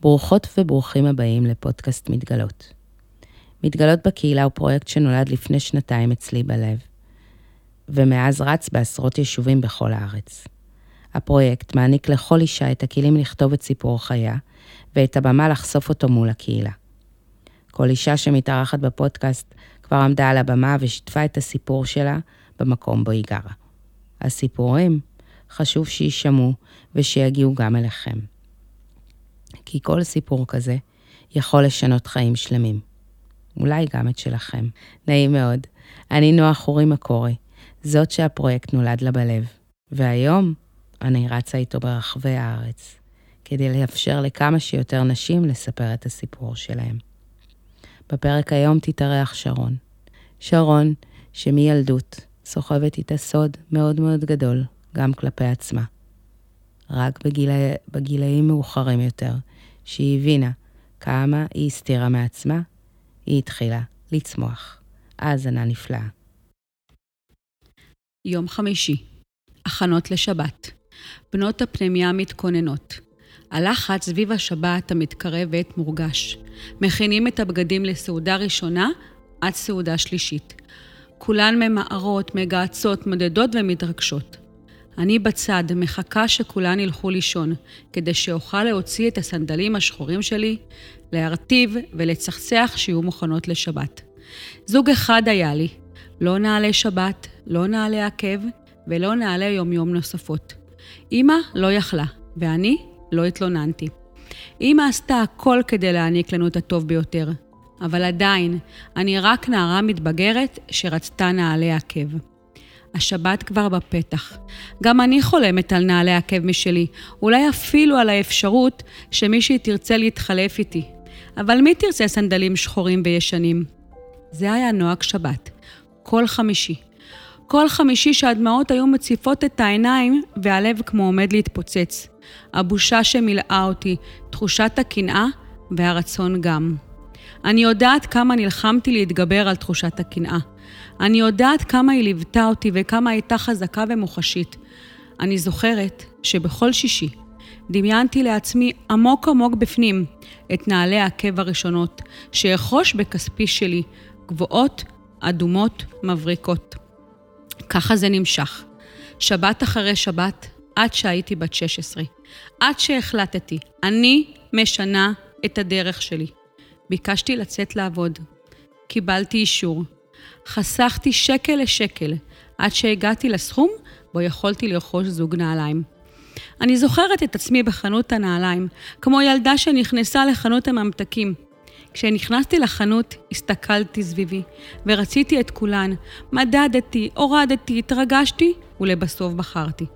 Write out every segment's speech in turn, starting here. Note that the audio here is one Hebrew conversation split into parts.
ברוכות וברוכים הבאים לפודקאסט מתגלות. מתגלות בקהילה הוא פרויקט שנולד לפני שנתיים אצלי בלב, ומאז רץ בעשרות יישובים בכל הארץ. הפרויקט מעניק לכל אישה את הכלים לכתוב את סיפור חייה, ואת הבמה לחשוף אותו מול הקהילה. כל אישה שמתארחת בפודקאסט כבר עמדה על הבמה ושיתפה את הסיפור שלה במקום בו היא גרה. הסיפורים, חשוב שיישמעו ושיגיעו גם אליכם. כי כל סיפור כזה יכול לשנות חיים שלמים. אולי גם את שלכם. נעים מאוד. אני נועה חורי מקורי, זאת שהפרויקט נולד לה בלב. והיום אני רצה איתו ברחבי הארץ, כדי לאפשר לכמה שיותר נשים לספר את הסיפור שלהם. בפרק היום תתארח שרון. שרון, שמילדות סוחבת איתה סוד מאוד מאוד גדול, גם כלפי עצמה. רק בגיל... בגילאים מאוחרים יותר, שהיא הבינה כמה היא הסתירה מעצמה, היא התחילה לצמוח. האזנה נפלאה. יום חמישי, הכנות לשבת. בנות הפנימיה מתכוננות. הלחץ סביב השבת המתקרבת מורגש. מכינים את הבגדים לסעודה ראשונה עד סעודה שלישית. כולן ממהרות, מגהצות, מדדות ומתרגשות. אני בצד, מחכה שכולן ילכו לישון, כדי שאוכל להוציא את הסנדלים השחורים שלי, להרטיב ולצחצח שיהיו מוכנות לשבת. זוג אחד היה לי, לא נעלי שבת, לא נעלי עקב ולא נעלי יומיום נוספות. אמא לא יכלה, ואני לא התלוננתי. אמא עשתה הכל כדי להעניק לנו את הטוב ביותר, אבל עדיין, אני רק נערה מתבגרת שרצתה נעלי עקב. השבת כבר בפתח. גם אני חולמת על נעלי עקב משלי, אולי אפילו על האפשרות שמישהי תרצה להתחלף איתי. אבל מי תרצה סנדלים שחורים וישנים? זה היה נוהג שבת. כל חמישי. כל חמישי שהדמעות היו מציפות את העיניים והלב כמו עומד להתפוצץ. הבושה שמילאה אותי, תחושת הקנאה והרצון גם. אני יודעת כמה נלחמתי להתגבר על תחושת הקנאה. אני יודעת כמה היא ליוותה אותי וכמה הייתה חזקה ומוחשית. אני זוכרת שבכל שישי דמיינתי לעצמי עמוק עמוק בפנים את נעלי העקב הראשונות, שאחוש בכספי שלי, גבוהות, אדומות, מבריקות. ככה זה נמשך. שבת אחרי שבת, עד שהייתי בת 16. עד שהחלטתי, אני משנה את הדרך שלי. ביקשתי לצאת לעבוד. קיבלתי אישור. חסכתי שקל לשקל עד שהגעתי לסכום בו יכולתי לרכוש זוג נעליים. אני זוכרת את עצמי בחנות הנעליים, כמו ילדה שנכנסה לחנות הממתקים. כשנכנסתי לחנות, הסתכלתי סביבי, ורציתי את כולן. מדדתי, הורדתי, התרגשתי, ולבסוף בחרתי.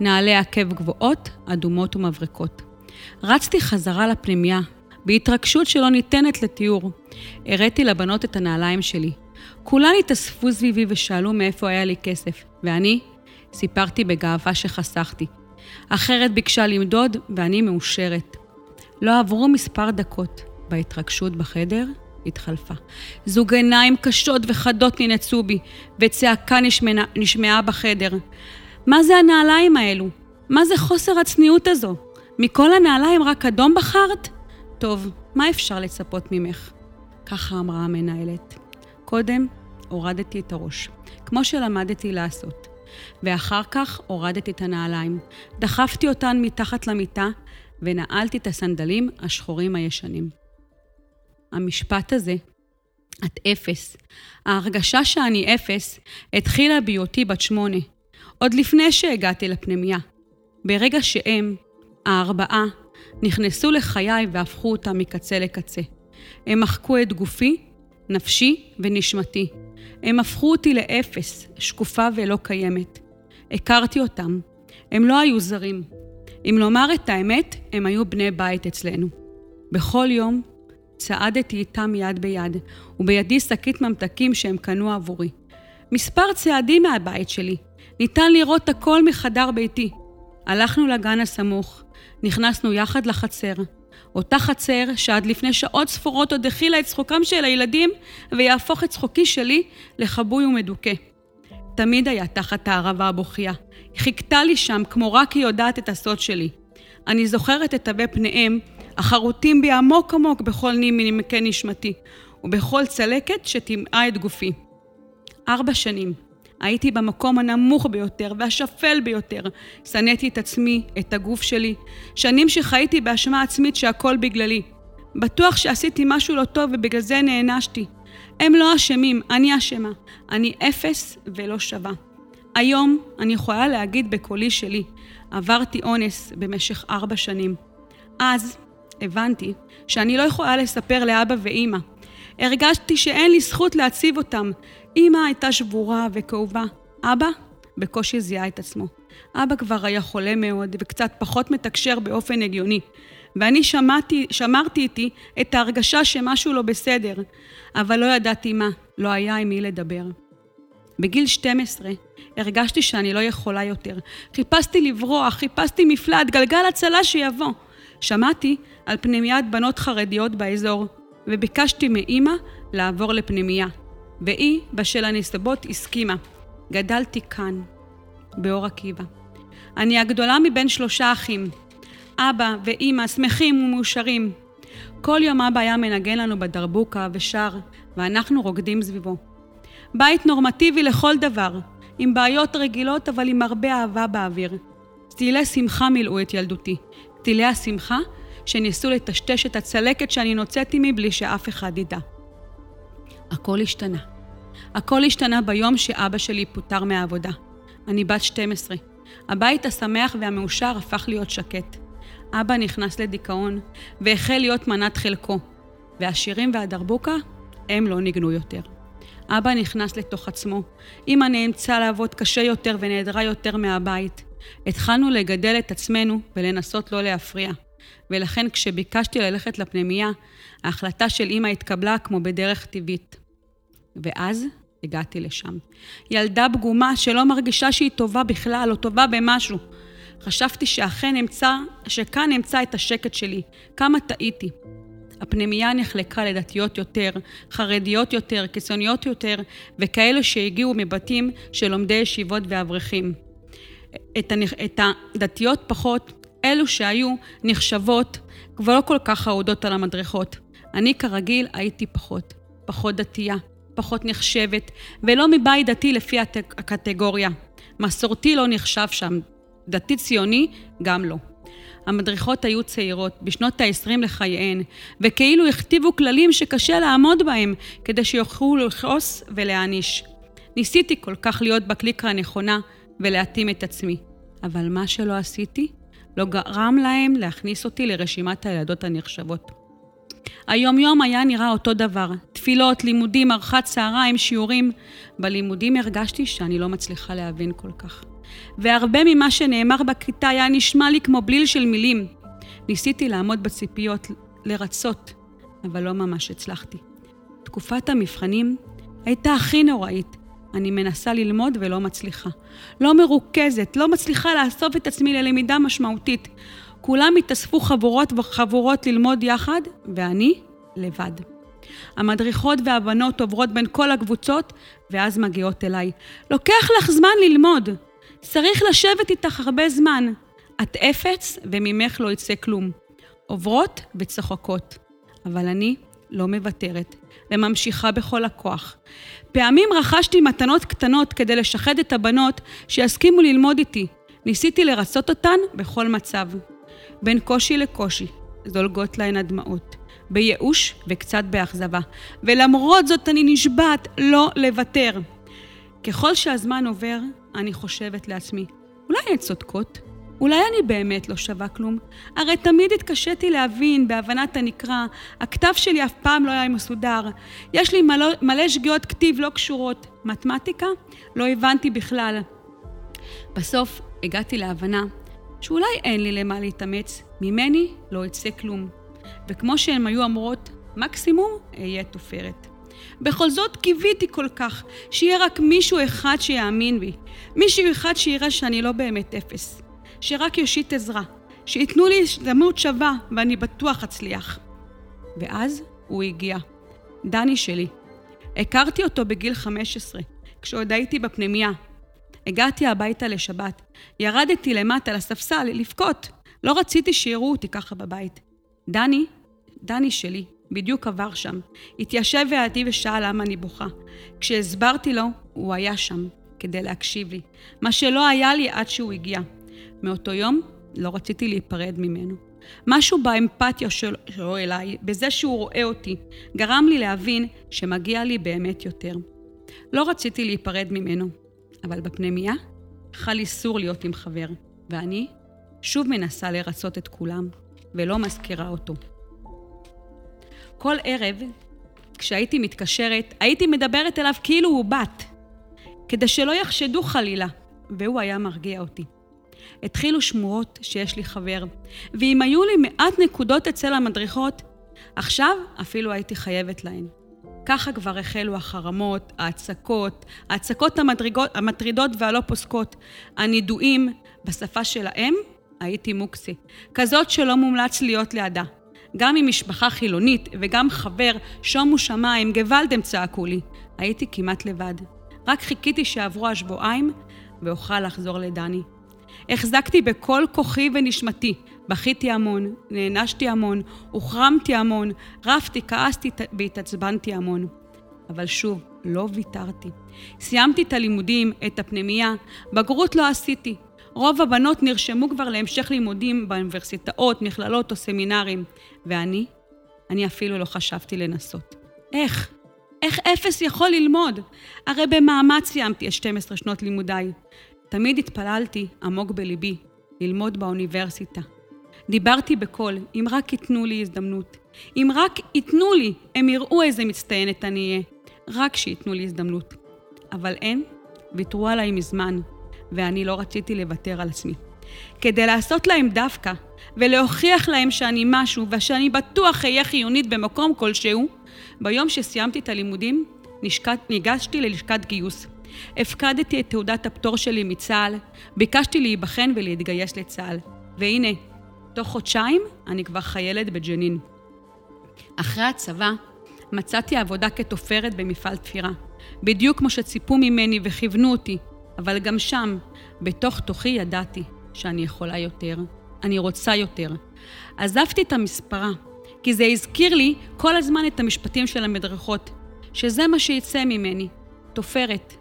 נעלי עקב גבוהות, אדומות ומבריקות. רצתי חזרה לפנימיה, בהתרגשות שלא ניתנת לתיאור. הראתי לבנות את הנעליים שלי. כולן התאספו סביבי ושאלו מאיפה היה לי כסף, ואני סיפרתי בגאווה שחסכתי. אחרת ביקשה למדוד, ואני מאושרת. לא עברו מספר דקות, בהתרגשות בחדר התחלפה. זוג עיניים קשות וחדות ננעצו בי, וצעקה נשמעה, נשמעה בחדר. מה זה הנעליים האלו? מה זה חוסר הצניעות הזו? מכל הנעליים רק אדום בחרת? טוב, מה אפשר לצפות ממך? ככה אמרה המנהלת. קודם הורדתי את הראש, כמו שלמדתי לעשות. ואחר כך הורדתי את הנעליים. דחפתי אותן מתחת למיטה ונעלתי את הסנדלים השחורים הישנים. המשפט הזה, את אפס, ההרגשה שאני אפס, התחילה בהיותי בת שמונה, עוד לפני שהגעתי לפנימייה. ברגע שהם, הארבעה, נכנסו לחיי והפכו אותם מקצה לקצה. הם מחקו את גופי, נפשי ונשמתי. הם הפכו אותי לאפס, שקופה ולא קיימת. הכרתי אותם. הם לא היו זרים. אם לומר את האמת, הם היו בני בית אצלנו. בכל יום צעדתי איתם יד ביד, ובידי שקית ממתקים שהם קנו עבורי. מספר צעדים מהבית שלי. ניתן לראות הכל מחדר ביתי. הלכנו לגן הסמוך, נכנסנו יחד לחצר. אותה חצר שעד לפני שעות ספורות עוד הכילה את צחוקם של הילדים ויהפוך את צחוקי שלי לחבוי ומדוכא. תמיד היה תחת הערבה הבוכייה. היא חיכתה לי שם כמו רק היא יודעת את הסוד שלי. אני זוכרת את תווי פניהם החרוטים בי עמוק עמוק בכל נימי נשמתי, ובכל צלקת שטימאה את גופי. ארבע שנים. הייתי במקום הנמוך ביותר והשפל ביותר. שנאתי את עצמי, את הגוף שלי. שנים שחייתי באשמה עצמית שהכל בגללי. בטוח שעשיתי משהו לא טוב ובגלל זה נענשתי. הם לא אשמים, אני אשמה. אני אפס ולא שווה. היום אני יכולה להגיד בקולי שלי, עברתי אונס במשך ארבע שנים. אז הבנתי שאני לא יכולה לספר לאבא ואימא. הרגשתי שאין לי זכות להציב אותם. אימא הייתה שבורה וכאובה. אבא בקושי זיהה את עצמו. אבא כבר היה חולה מאוד וקצת פחות מתקשר באופן הגיוני. ואני שמעתי, שמרתי איתי את ההרגשה שמשהו לא בסדר, אבל לא ידעתי מה, לא היה עם מי לדבר. בגיל 12 הרגשתי שאני לא יכולה יותר. חיפשתי לברוח, חיפשתי מפלט, גלגל הצלה שיבוא. שמעתי על פנימיית בנות חרדיות באזור, וביקשתי מאימא לעבור לפנימייה. והיא, בשל הנסיבות, הסכימה. גדלתי כאן, באור עקיבא. אני הגדולה מבין שלושה אחים. אבא ואימא שמחים ומאושרים. כל יום אבא היה מנגן לנו בדרבוקה ושר, ואנחנו רוקדים סביבו. בית נורמטיבי לכל דבר, עם בעיות רגילות אבל עם הרבה אהבה באוויר. טילי שמחה מילאו את ילדותי. טילי השמחה שניסו לטשטש את הצלקת שאני נוצאתי מבלי שאף אחד ידע. הכל השתנה. הכל השתנה ביום שאבא שלי פוטר מהעבודה. אני בת 12. הבית השמח והמאושר הפך להיות שקט. אבא נכנס לדיכאון והחל להיות מנת חלקו, והשירים והדרבוקה, הם לא ניגנו יותר. אבא נכנס לתוך עצמו. אמא נאמצה לעבוד קשה יותר ונעדרה יותר מהבית. התחלנו לגדל את עצמנו ולנסות לא להפריע. ולכן כשביקשתי ללכת לפנימייה, ההחלטה של אמא התקבלה כמו בדרך טבעית. ואז הגעתי לשם. ילדה פגומה שלא מרגישה שהיא טובה בכלל, או טובה במשהו. חשבתי שאכן אמצא, שכאן אמצא את השקט שלי. כמה טעיתי. הפנימייה נחלקה לדתיות יותר, חרדיות יותר, קיצוניות יותר, וכאלה שהגיעו מבתים של לומדי ישיבות ואברכים. את הדתיות פחות, אלו שהיו נחשבות, כבר לא כל כך אהודות על המדריכות. אני כרגיל הייתי פחות, פחות דתייה, פחות נחשבת, ולא מבית דתי לפי הקטגוריה. מסורתי לא נחשב שם, דתי ציוני גם לא. המדריכות היו צעירות, בשנות ה-20 לחייהן, וכאילו הכתיבו כללים שקשה לעמוד בהם, כדי שיוכלו לכעוס ולהעניש. ניסיתי כל כך להיות בקליקה הנכונה ולהתאים את עצמי, אבל מה שלא עשיתי, לא גרם להם להכניס אותי לרשימת הילדות הנחשבות. היום-יום היה נראה אותו דבר, תפילות, לימודים, ארוחת צהריים, שיעורים. בלימודים הרגשתי שאני לא מצליחה להבין כל כך. והרבה ממה שנאמר בכיתה היה נשמע לי כמו בליל של מילים. ניסיתי לעמוד בציפיות, לרצות, אבל לא ממש הצלחתי. תקופת המבחנים הייתה הכי נוראית. אני מנסה ללמוד ולא מצליחה. לא מרוכזת, לא מצליחה לאסוף את עצמי ללמידה משמעותית. כולם התאספו חבורות וחבורות ללמוד יחד, ואני לבד. המדריכות והבנות עוברות בין כל הקבוצות, ואז מגיעות אליי. לוקח לך זמן ללמוד. צריך לשבת איתך הרבה זמן. את אפץ וממך לא יצא כלום. עוברות וצוחקות. אבל אני לא מוותרת, וממשיכה בכל הכוח. פעמים רכשתי מתנות קטנות כדי לשחד את הבנות שיסכימו ללמוד איתי. ניסיתי לרצות אותן בכל מצב. בין קושי לקושי, זולגות להן הדמעות. בייאוש וקצת באכזבה. ולמרות זאת אני נשבעת לא לוותר. ככל שהזמן עובר, אני חושבת לעצמי, אולי הן צודקות? אולי אני באמת לא שווה כלום? הרי תמיד התקשיתי להבין בהבנת הנקרא, הכתב שלי אף פעם לא היה מסודר, יש לי מלא, מלא שגיאות כתיב לא קשורות. מתמטיקה? לא הבנתי בכלל. בסוף הגעתי להבנה שאולי אין לי למה להתאמץ, ממני לא יצא כלום. וכמו שהן היו אמורות, מקסימום אהיה תופרת. בכל זאת קיוויתי כל כך שיהיה רק מישהו אחד שיאמין בי, מישהו אחד שיראה שאני לא באמת אפס, שרק יושיט עזרה, שייתנו לי הזדמנות שווה ואני בטוח אצליח. ואז הוא הגיע, דני שלי. הכרתי אותו בגיל 15, כשעוד הייתי בפנימייה. הגעתי הביתה לשבת, ירדתי למטה לספסל לבכות, לא רציתי שיראו אותי ככה בבית. דני, דני שלי, בדיוק עבר שם. התיישב לידי ושאל למה אני בוכה. כשהסברתי לו, הוא היה שם, כדי להקשיב לי. מה שלא היה לי עד שהוא הגיע. מאותו יום לא רציתי להיפרד ממנו. משהו באמפתיה שלו אליי, בזה שהוא רואה אותי, גרם לי להבין שמגיע לי באמת יותר. לא רציתי להיפרד ממנו, אבל בפנימייה חל איסור להיות עם חבר, ואני שוב מנסה לרצות את כולם, ולא מזכירה אותו. כל ערב, כשהייתי מתקשרת, הייתי מדברת אליו כאילו הוא בת, כדי שלא יחשדו חלילה, והוא היה מרגיע אותי. התחילו שמועות שיש לי חבר, ואם היו לי מעט נקודות אצל המדריכות, עכשיו אפילו הייתי חייבת להן. ככה כבר החלו החרמות, ההצקות, ההצקות המדרגות, המטרידות והלא פוסקות, הנידויים, בשפה שלהם הייתי מוקסי, כזאת שלא מומלץ להיות לידה. גם ממשפחה חילונית וגם חבר, שומו שמיים, גוואלדם צעקו לי. הייתי כמעט לבד. רק חיכיתי שיעברו השבועיים ואוכל לחזור לדני. החזקתי בכל כוחי ונשמתי. בכיתי המון, נענשתי המון, הוחרמתי המון, רבתי, כעסתי והתעצבנתי המון. אבל שוב, לא ויתרתי. סיימתי את הלימודים, את הפנימייה, בגרות לא עשיתי. רוב הבנות נרשמו כבר להמשך לימודים באוניברסיטאות, מכללות או סמינרים. ואני? אני אפילו לא חשבתי לנסות. איך? איך אפס יכול ללמוד? הרי במאמץ סיימתי את 12 שנות לימודיי. תמיד התפללתי, עמוק בליבי, ללמוד באוניברסיטה. דיברתי בקול, אם רק ייתנו לי הזדמנות. אם רק ייתנו לי, הם יראו איזה מצטיינת אני אהיה. רק שייתנו לי הזדמנות. אבל אין, ויתרו עליי מזמן, ואני לא רציתי לוותר על עצמי. כדי לעשות להם דווקא, ולהוכיח להם שאני משהו, ושאני בטוח אהיה חיונית במקום כלשהו, ביום שסיימתי את הלימודים, נשקט, ניגשתי ללשכת גיוס. הפקדתי את תעודת הפטור שלי מצה"ל, ביקשתי להיבחן ולהתגייס לצה"ל. והנה, תוך חודשיים אני כבר חיילת בג'נין. אחרי הצבא מצאתי עבודה כתופרת במפעל תפירה, בדיוק כמו שציפו ממני וכיוונו אותי, אבל גם שם, בתוך תוכי ידעתי שאני יכולה יותר, אני רוצה יותר. עזבתי את המספרה, כי זה הזכיר לי כל הזמן את המשפטים של המדרכות, שזה מה שיצא ממני, תופרת.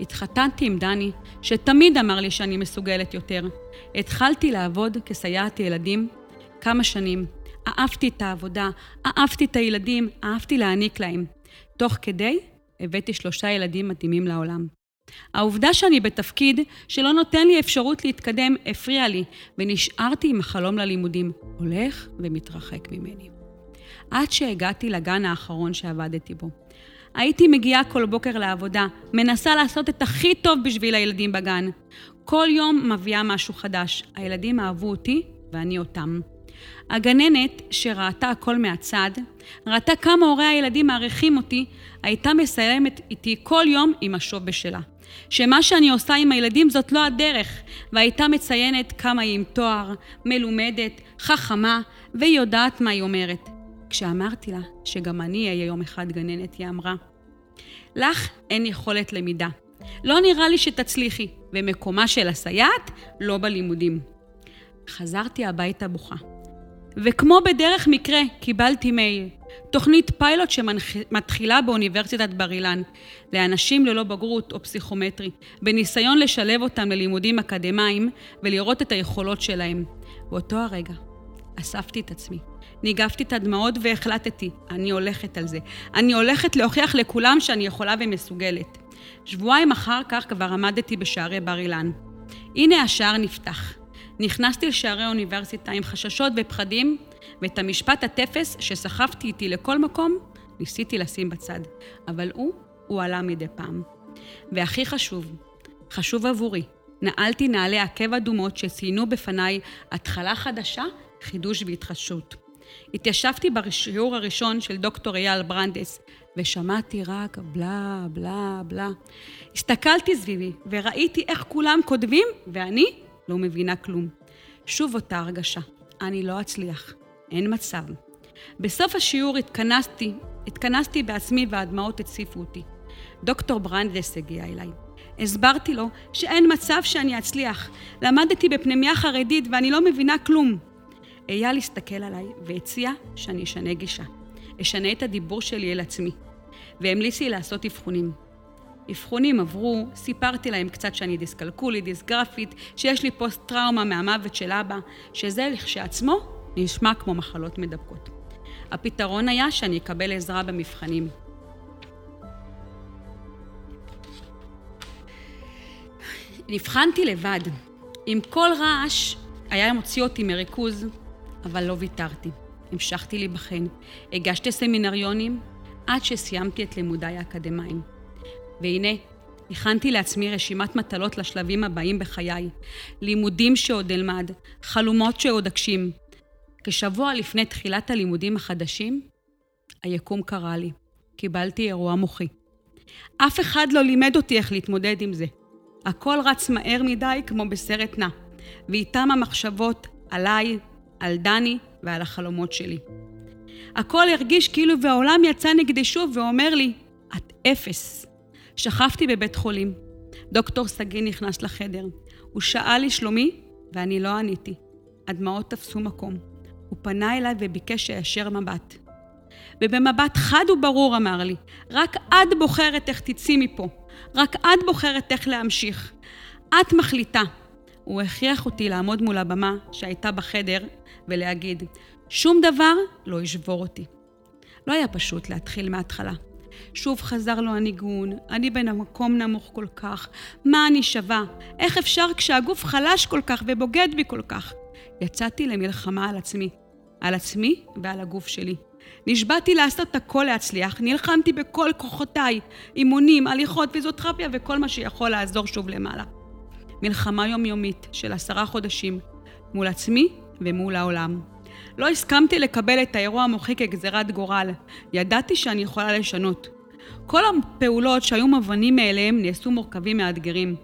התחתנתי עם דני, שתמיד אמר לי שאני מסוגלת יותר. התחלתי לעבוד כסייעת ילדים כמה שנים. אהבתי את העבודה, אהבתי את הילדים, אהבתי להעניק להם. תוך כדי הבאתי שלושה ילדים מתאימים לעולם. העובדה שאני בתפקיד שלא נותן לי אפשרות להתקדם הפריע לי, ונשארתי עם החלום ללימודים, הולך ומתרחק ממני. עד שהגעתי לגן האחרון שעבדתי בו. הייתי מגיעה כל בוקר לעבודה, מנסה לעשות את הכי טוב בשביל הילדים בגן. כל יום מביאה משהו חדש. הילדים אהבו אותי ואני אותם. הגננת, שראתה הכל מהצד, ראתה כמה הורי הילדים מעריכים אותי, הייתה מסיימת איתי כל יום עם השוב בשלה. שמה שאני עושה עם הילדים זאת לא הדרך, והייתה מציינת כמה היא עם תואר, מלומדת, חכמה, והיא יודעת מה היא אומרת. כשאמרתי לה שגם אני אהיה יום אחד גננת, היא אמרה, לך אין יכולת למידה. לא נראה לי שתצליחי, ומקומה של הסייעת לא בלימודים. חזרתי הביתה בוכה. וכמו בדרך מקרה, קיבלתי מייל. תוכנית פיילוט שמתחילה באוניברסיטת בר אילן, לאנשים ללא בגרות או פסיכומטרי, בניסיון לשלב אותם ללימודים אקדמיים ולראות את היכולות שלהם. באותו הרגע אספתי את עצמי. ניגפתי את הדמעות והחלטתי, אני הולכת על זה. אני הולכת להוכיח לכולם שאני יכולה ומסוגלת. שבועיים אחר כך כבר עמדתי בשערי בר אילן. הנה השער נפתח. נכנסתי לשערי האוניברסיטה עם חששות ופחדים, ואת המשפט הטפס שסחבתי איתי לכל מקום, ניסיתי לשים בצד. אבל הוא, הוא עלה מדי פעם. והכי חשוב, חשוב עבורי, נעלתי נעלי עקב אדומות שציינו בפניי התחלה חדשה, חידוש והתחדשות. התיישבתי בשיעור הראשון של דוקטור אייל ברנדס, ושמעתי רק בלה, בלה, בלה. הסתכלתי סביבי, וראיתי איך כולם כותבים, ואני לא מבינה כלום. שוב אותה הרגשה, אני לא אצליח, אין מצב. בסוף השיעור התכנסתי, התכנסתי בעצמי והדמעות הציפו אותי. דוקטור ברנדס הגיע אליי. הסברתי לו שאין מצב שאני אצליח. למדתי בפנימייה חרדית ואני לא מבינה כלום. אייל הסתכל עליי והציע שאני אשנה גישה. אשנה את הדיבור שלי אל עצמי. והמליץ לי לעשות אבחונים. אבחונים עברו, סיפרתי להם קצת שאני דיסקלקולית, דיסגרפית, שיש לי פוסט-טראומה מהמוות של אבא, שזה לכשעצמו נשמע כמו מחלות מדבקות. הפתרון היה שאני אקבל עזרה במבחנים. נבחנתי לבד. עם כל רעש היה מוציא אותי מריכוז, אבל לא ויתרתי. המשכתי להיבחן. הגשתי סמינריונים עד שסיימתי את לימודיי האקדמיים. והנה, הכנתי לעצמי רשימת מטלות לשלבים הבאים בחיי. לימודים שעוד אלמד, חלומות שעוד אגשים. כשבוע לפני תחילת הלימודים החדשים, היקום קרא לי. קיבלתי אירוע מוחי. אף אחד לא לימד אותי איך להתמודד עם זה. הכל רץ מהר מדי כמו בסרט נע, ואיתם המחשבות עליי, על דני ועל החלומות שלי. הכל הרגיש כאילו והעולם יצא נגדי שוב ואומר לי, את אפס. שכבתי בבית חולים. דוקטור סגי נכנס לחדר. הוא שאל לשלומי, ואני לא עניתי. הדמעות תפסו מקום. הוא פנה אליי וביקש שאשר מבט. ובמבט חד וברור אמר לי, רק את בוחרת איך תצאי מפה. רק את בוחרת איך להמשיך. את מחליטה. הוא הכריח אותי לעמוד מול הבמה שהייתה בחדר ולהגיד, שום דבר לא ישבור אותי. לא היה פשוט להתחיל מההתחלה. שוב חזר לו הניגון, אני בין המקום נמוך כל כך, מה אני שווה? איך אפשר כשהגוף חלש כל כך ובוגד בי כל כך? יצאתי למלחמה על עצמי, על עצמי ועל הגוף שלי. נשבעתי לעשות הכל להצליח, נלחמתי בכל כוחותיי, אימונים, הליכות, פיזיותרפיה וכל מה שיכול לעזור שוב למעלה. מלחמה יומיומית של עשרה חודשים, מול עצמי ומול העולם. לא הסכמתי לקבל את האירוע המוחי כגזירת גורל. ידעתי שאני יכולה לשנות. כל הפעולות שהיו מובנים מאליהם נעשו מורכבים מאתגרים,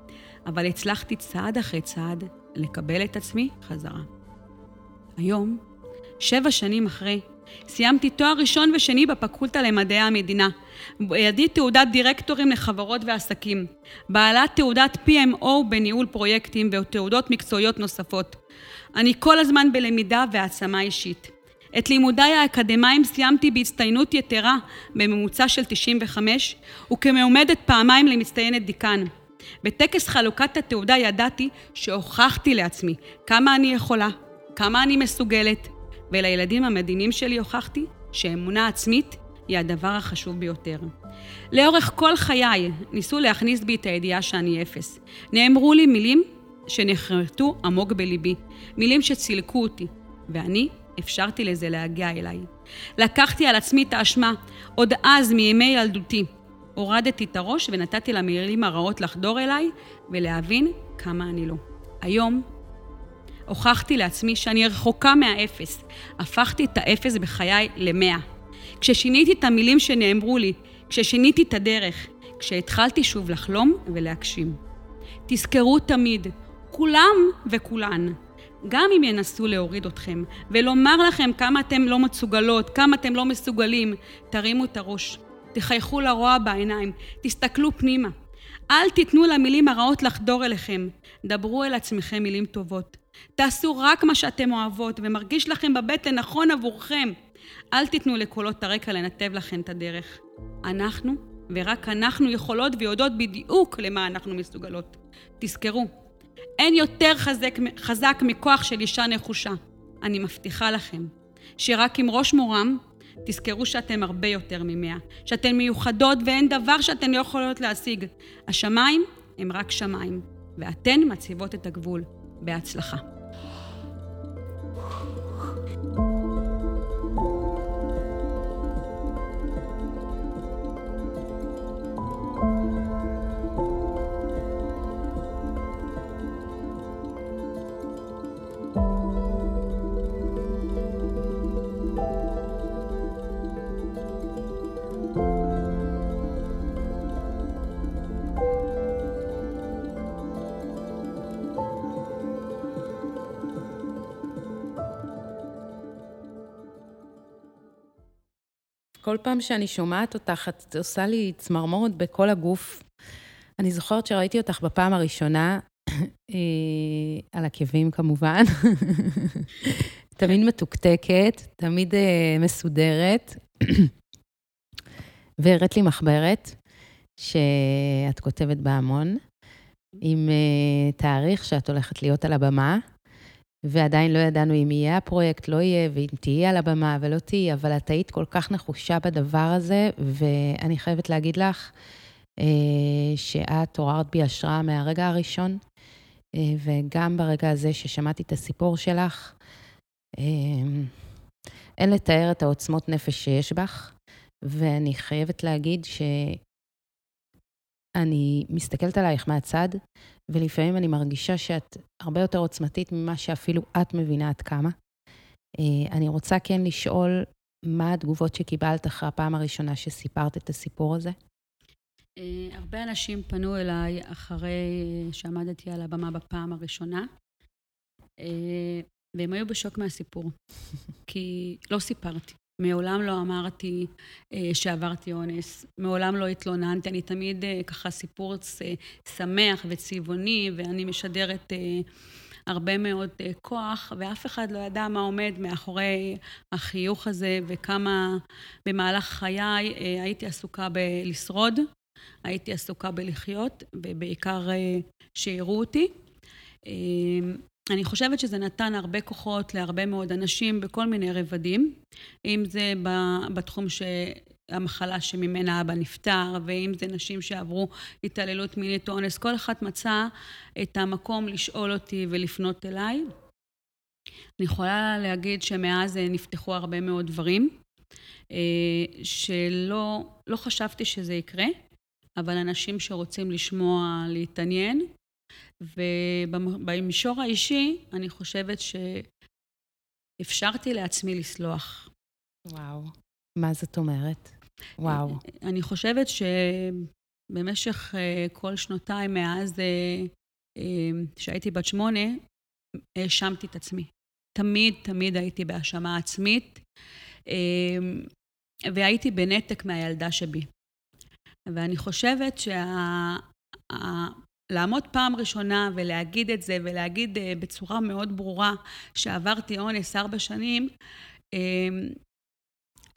אבל הצלחתי צעד אחרי צעד לקבל את עצמי חזרה. היום, שבע שנים אחרי, סיימתי תואר ראשון ושני בפקולטה למדעי המדינה. בידי תעודת דירקטורים לחברות ועסקים. בעלת תעודת PMO בניהול פרויקטים ותעודות מקצועיות נוספות. אני כל הזמן בלמידה והעצמה אישית. את לימודיי האקדמיים סיימתי בהצטיינות יתרה בממוצע של 95, וכמעומדת פעמיים למצטיינת דיקן. בטקס חלוקת התעודה ידעתי שהוכחתי לעצמי כמה אני יכולה, כמה אני מסוגלת, ולילדים המדהימים שלי הוכחתי שאמונה עצמית היא הדבר החשוב ביותר. לאורך כל חיי ניסו להכניס בי את הידיעה שאני אפס. נאמרו לי מילים שנחרטו עמוק בליבי, מילים שצילקו אותי, ואני אפשרתי לזה להגיע אליי. לקחתי על עצמי את האשמה, עוד אז מימי ילדותי. הורדתי את הראש ונתתי למילים הרעות לחדור אליי ולהבין כמה אני לא. היום הוכחתי לעצמי שאני רחוקה מהאפס. הפכתי את האפס בחיי למאה. כששיניתי את המילים שנאמרו לי, כששיניתי את הדרך, כשהתחלתי שוב לחלום ולהגשים. תזכרו תמיד, כולם וכולן, גם אם ינסו להוריד אתכם ולומר לכם כמה אתם לא מסוגלות, כמה אתם לא מסוגלים, תרימו את הראש, תחייכו לרוע בעיניים, תסתכלו פנימה. אל תיתנו למילים הרעות לחדור אליכם, דברו אל עצמכם מילים טובות. תעשו רק מה שאתם אוהבות ומרגיש לכם בבטן נכון עבורכם. אל תיתנו לקולות הרקע לנתב לכם את הדרך. אנחנו, ורק אנחנו יכולות ויודעות בדיוק למה אנחנו מסוגלות. תזכרו, אין יותר חזק, חזק מכוח של אישה נחושה. אני מבטיחה לכם שרק עם ראש מורם תזכרו שאתם הרבה יותר ממאה, שאתן מיוחדות ואין דבר שאתן לא יכולות להשיג. השמיים הם רק שמיים, ואתן מציבות את הגבול. בהצלחה. כל פעם שאני שומעת אותך, את עושה לי צמרמורת בכל הגוף. אני זוכרת שראיתי אותך בפעם הראשונה, אה, על עקבים כמובן, תמיד מתוקתקת, תמיד uh, מסודרת. והראית לי מחברת שאת כותבת בה המון, עם uh, תאריך שאת הולכת להיות על הבמה, ועדיין לא ידענו אם יהיה הפרויקט, לא יהיה, ואם תהיי על הבמה ולא תהיי, אבל את היית כל כך נחושה בדבר הזה, ואני חייבת להגיד לך uh, שאת עוררת בי השראה מהרגע הראשון, uh, וגם ברגע הזה ששמעתי את הסיפור שלך, uh, אין לתאר את העוצמות נפש שיש בך, ואני חייבת להגיד שאני מסתכלת עלייך מהצד, ולפעמים אני מרגישה שאת הרבה יותר עוצמתית ממה שאפילו את מבינה עד כמה. אה, אני רוצה כן לשאול מה התגובות שקיבלת אחרי הפעם הראשונה שסיפרת את הסיפור הזה? אה, הרבה אנשים פנו אליי אחרי שעמדתי על הבמה בפעם הראשונה, אה, והם היו בשוק מהסיפור, כי לא סיפרתי. מעולם לא אמרתי אה, שעברתי אונס, מעולם לא התלוננתי, אני תמיד אה, ככה סיפור שמח וצבעוני, ואני משדרת אה, הרבה מאוד אה, כוח, ואף אחד לא ידע מה עומד מאחורי החיוך הזה, וכמה במהלך חיי אה, הייתי עסוקה בלשרוד, הייתי עסוקה בלחיות, ובעיקר אה, שיראו אותי. אה, אני חושבת שזה נתן הרבה כוחות להרבה מאוד אנשים בכל מיני רבדים, אם זה בתחום המחלה שממנה אבא נפטר, ואם זה נשים שעברו התעללות מינית או אונס, כל אחת מצאה את המקום לשאול אותי ולפנות אליי. אני יכולה להגיד שמאז נפתחו הרבה מאוד דברים, אה, שלא לא חשבתי שזה יקרה, אבל אנשים שרוצים לשמוע, להתעניין, ובמישור האישי, אני חושבת שאפשרתי לעצמי לסלוח. וואו, מה זאת אומרת? וואו. אני חושבת שבמשך אה, כל שנותיי, מאז אה, אה, שהייתי בת שמונה, האשמתי את עצמי. תמיד, תמיד הייתי בהאשמה עצמית, והייתי בנתק מהילדה שבי. ואני חושבת שה... לעמוד פעם ראשונה ולהגיד את זה, ולהגיד uh, בצורה מאוד ברורה שעברתי אונס ארבע שנים, uh,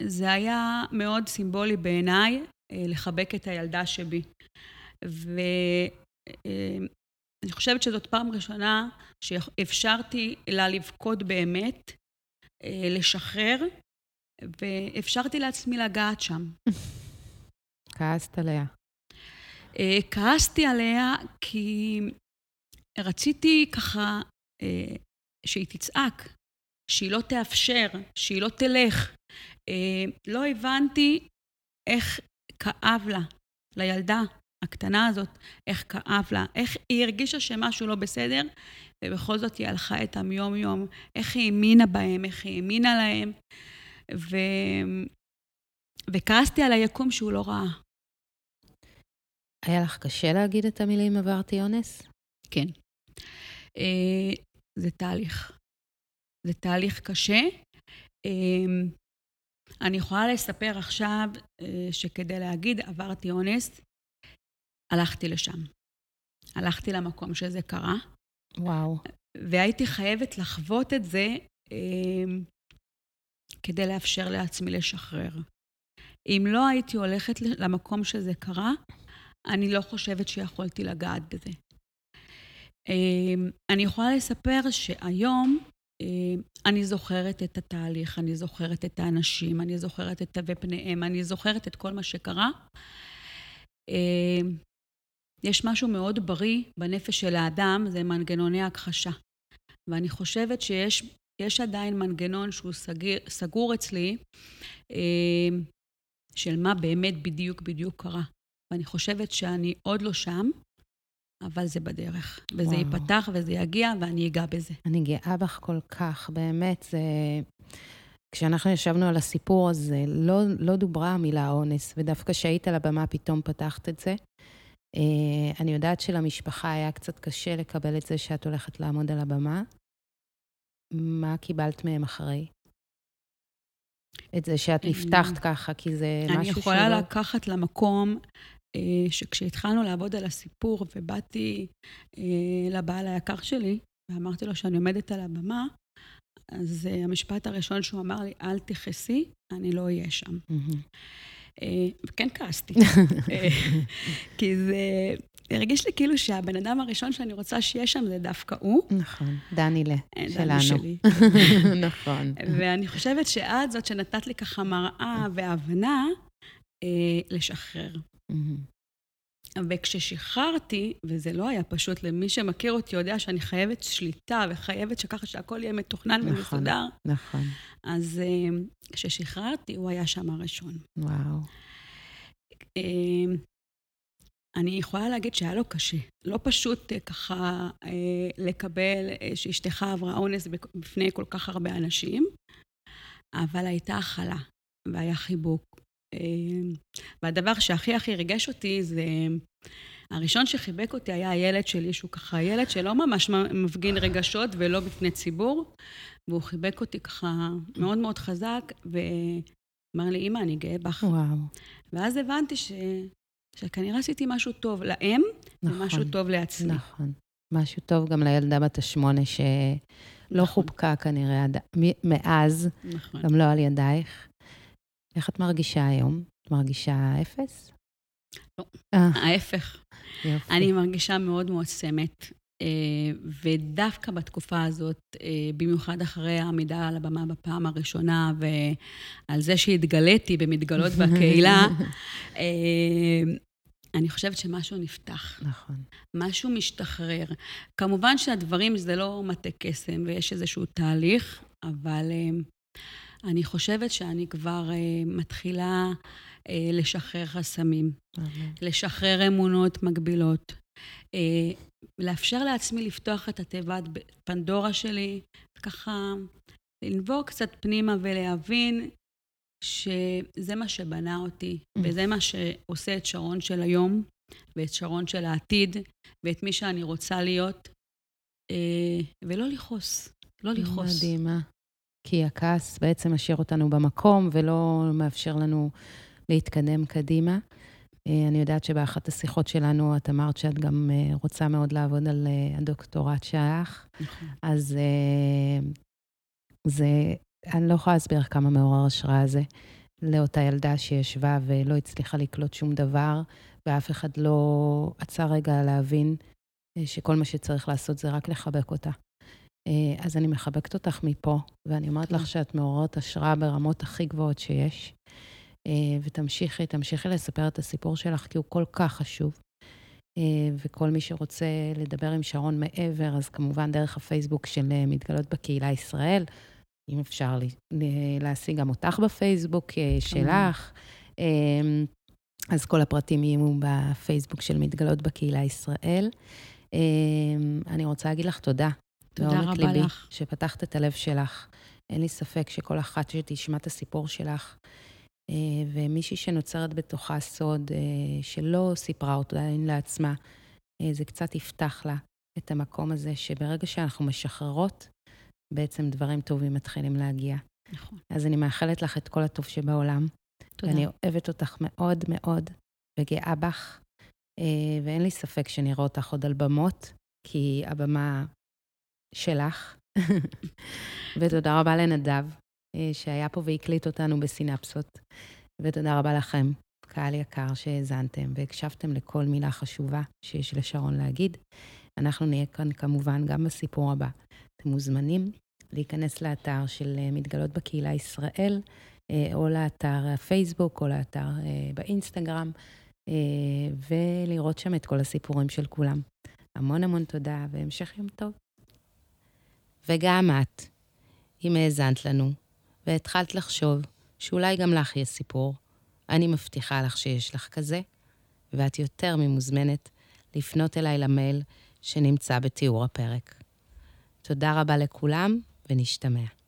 זה היה מאוד סימבולי בעיניי uh, לחבק את הילדה שבי. ואני uh, חושבת שזאת פעם ראשונה שאפשרתי לה לבכות באמת, uh, לשחרר, ואפשרתי לעצמי לגעת שם. כעסת עליה. אה, כעסתי עליה כי רציתי ככה אה, שהיא תצעק, שהיא לא תאפשר, שהיא לא תלך. אה, לא הבנתי איך כאב לה, לילדה הקטנה הזאת, איך כאב לה, איך היא הרגישה שמשהו לא בסדר, ובכל זאת היא הלכה איתם יום-יום, איך היא האמינה בהם, איך היא האמינה להם, ו... וכעסתי על היקום שהוא לא ראה. היה לך קשה להגיד את המילים עברתי אונס? כן. אה, זה תהליך. זה תהליך קשה. אה, אני יכולה לספר עכשיו אה, שכדי להגיד עברתי אונס, הלכתי לשם. הלכתי למקום שזה קרה. וואו. והייתי חייבת לחוות את זה כדי לאפשר לעצמי לשחרר. אם לא הייתי הולכת למקום שזה קרה, אני לא חושבת שיכולתי לגעת בזה. אמ, אני יכולה לספר שהיום אמ, אני זוכרת את התהליך, אני זוכרת את האנשים, אני זוכרת את תווי פניהם, אני זוכרת את כל מה שקרה. אמ, יש משהו מאוד בריא בנפש של האדם, זה מנגנוני הכחשה. ואני חושבת שיש עדיין מנגנון שהוא סגיר, סגור אצלי, של מה באמת בדיוק בדיוק קרה. ואני חושבת שאני עוד לא שם, אבל זה בדרך. וזה וואו. ייפתח וזה יגיע, ואני אגע בזה. אני גאה בך כל כך, באמת, זה... כשאנחנו ישבנו על הסיפור הזה, לא, לא דוברה המילה אונס, ודווקא כשהיית על הבמה פתאום פתחת את זה. Uh, אני יודעת שלמשפחה היה קצת קשה לקבל את זה שאת הולכת לעמוד על הבמה. מה קיבלת מהם אחרי? את זה שאת נפתחת ככה, כי זה משהו שלא... אני יכולה לקחת למקום אה, שכשהתחלנו לעבוד על הסיפור ובאתי אה, לבעל היקר שלי, ואמרתי לו שאני עומדת על הבמה, אז uh, המשפט הראשון שהוא אמר לי, אל תכעסי, אני לא אהיה שם. וכן כעסתי. כי זה הרגיש לי כאילו שהבן אדם הראשון שאני רוצה שיהיה שם זה דווקא הוא. נכון, דנילה, שלנו. שלי. נכון. ואני חושבת שאת זאת שנתת לי ככה מראה והבנה אה, לשחרר. וכששחררתי, וזה לא היה פשוט, למי שמכיר אותי יודע שאני חייבת שליטה וחייבת שככה שהכל יהיה מתוכנן נכון, ומסודר. נכון. אז אה, כששחררתי, הוא היה שם הראשון. וואו. אה, אני יכולה להגיד שהיה לו קשה. לא פשוט אה, ככה לקבל שאשתך עברה אונס בפני כל כך הרבה אנשים, אבל הייתה הכלה והיה חיבוק. והדבר שהכי הכי ריגש אותי זה, הראשון שחיבק אותי היה הילד שלי, שהוא ככה ילד שלא ממש מפגין רגשות ולא בפני ציבור, והוא חיבק אותי ככה מאוד מאוד חזק, ואמר לי, אמא, אני גאה בך. וואו. ואז הבנתי ש... שכנראה עשיתי משהו טוב להם, נכון, ומשהו טוב לעצמי. נכון. משהו טוב גם לילדה בת השמונה, שלא נכון. חובקה כנראה עד, מאז, נכון. גם לא על ידייך. איך את מרגישה היום? את מרגישה אפס? לא, אה. ההפך. יופי. אני מרגישה מאוד מועצמת. אה, ודווקא בתקופה הזאת, אה, במיוחד אחרי העמידה על הבמה בפעם הראשונה, ועל זה שהתגליתי במתגלות בקהילה, אני חושבת שמשהו נפתח. נכון. משהו משתחרר. כמובן שהדברים זה לא מטה קסם ויש איזשהו תהליך, אבל אני חושבת שאני כבר מתחילה לשחרר חסמים, לשחרר אמונות מגבילות. לאפשר לעצמי לפתוח את התיבת פנדורה שלי, ככה לנבור קצת פנימה ולהבין שזה מה שבנה אותי, mm. וזה מה שעושה את שרון של היום, ואת שרון של העתיד, ואת מי שאני רוצה להיות, אה, ולא לכעוס, לא לכעוס. מדהימה. כי הכעס בעצם משאיר אותנו במקום ולא מאפשר לנו להתקדם קדימה. אה, אני יודעת שבאחת השיחות שלנו את אמרת שאת גם אה, רוצה מאוד לעבוד על אה, הדוקטורט שלך. נכון. אז זה, אני לא יכולה להסביר כמה מעורר השראה זה לאותה ילדה שישבה ולא הצליחה לקלוט שום דבר, ואף אחד לא עצר רגע להבין שכל מה שצריך לעשות זה רק לחבק אותה. אז אני מחבקת אותך מפה, ואני אומרת לך שאת מעוררת השראה ברמות הכי גבוהות שיש. אה, ותמשיכי, תמשיכי לספר את הסיפור שלך, כי הוא כל כך חשוב. אה, וכל מי שרוצה לדבר עם שרון מעבר, אז כמובן דרך הפייסבוק של אה, מתגלות בקהילה ישראל, אם אפשר להשיג גם אותך בפייסבוק שלך. אז כל הפרטים יהיו בפייסבוק של מתגלות בקהילה ישראל. אני רוצה להגיד לך תודה. תודה רבה ליבי, לך. שפתחת את הלב שלך. אין לי ספק שכל אחת שתשמע את הסיפור שלך, אה, ומישהי שנוצרת בתוכה סוד אה, שלא סיפרה אותו עדיין לעצמה, אה, זה קצת יפתח לה את המקום הזה שברגע שאנחנו משחררות, בעצם דברים טובים מתחילים להגיע. נכון. אז אני מאחלת לך את כל הטוב שבעולם. תודה. ואני אוהבת אותך מאוד מאוד, וגאה בך, ואין לי ספק שנראה אותך עוד על במות, כי הבמה שלך. ותודה רבה לנדב, אה, שהיה פה והקליט אותנו בסינפסות. ותודה רבה לכם, קהל יקר, שהאזנתם והקשבתם לכל מילה חשובה שיש לשרון להגיד. אנחנו נהיה כאן כמובן גם בסיפור הבא. אתם מוזמנים להיכנס לאתר של אה, מתגלות בקהילה ישראל, אה, או לאתר הפייסבוק, או לאתר באינסטגרם, ולראות שם את כל הסיפורים של כולם. המון המון תודה והמשך יום טוב. וגם את, אם האזנת לנו, והתחלת לחשוב שאולי גם לך יש סיפור, אני מבטיחה לך שיש לך כזה, ואת יותר ממוזמנת לפנות אליי למייל שנמצא בתיאור הפרק. תודה רבה לכולם, ונשתמע.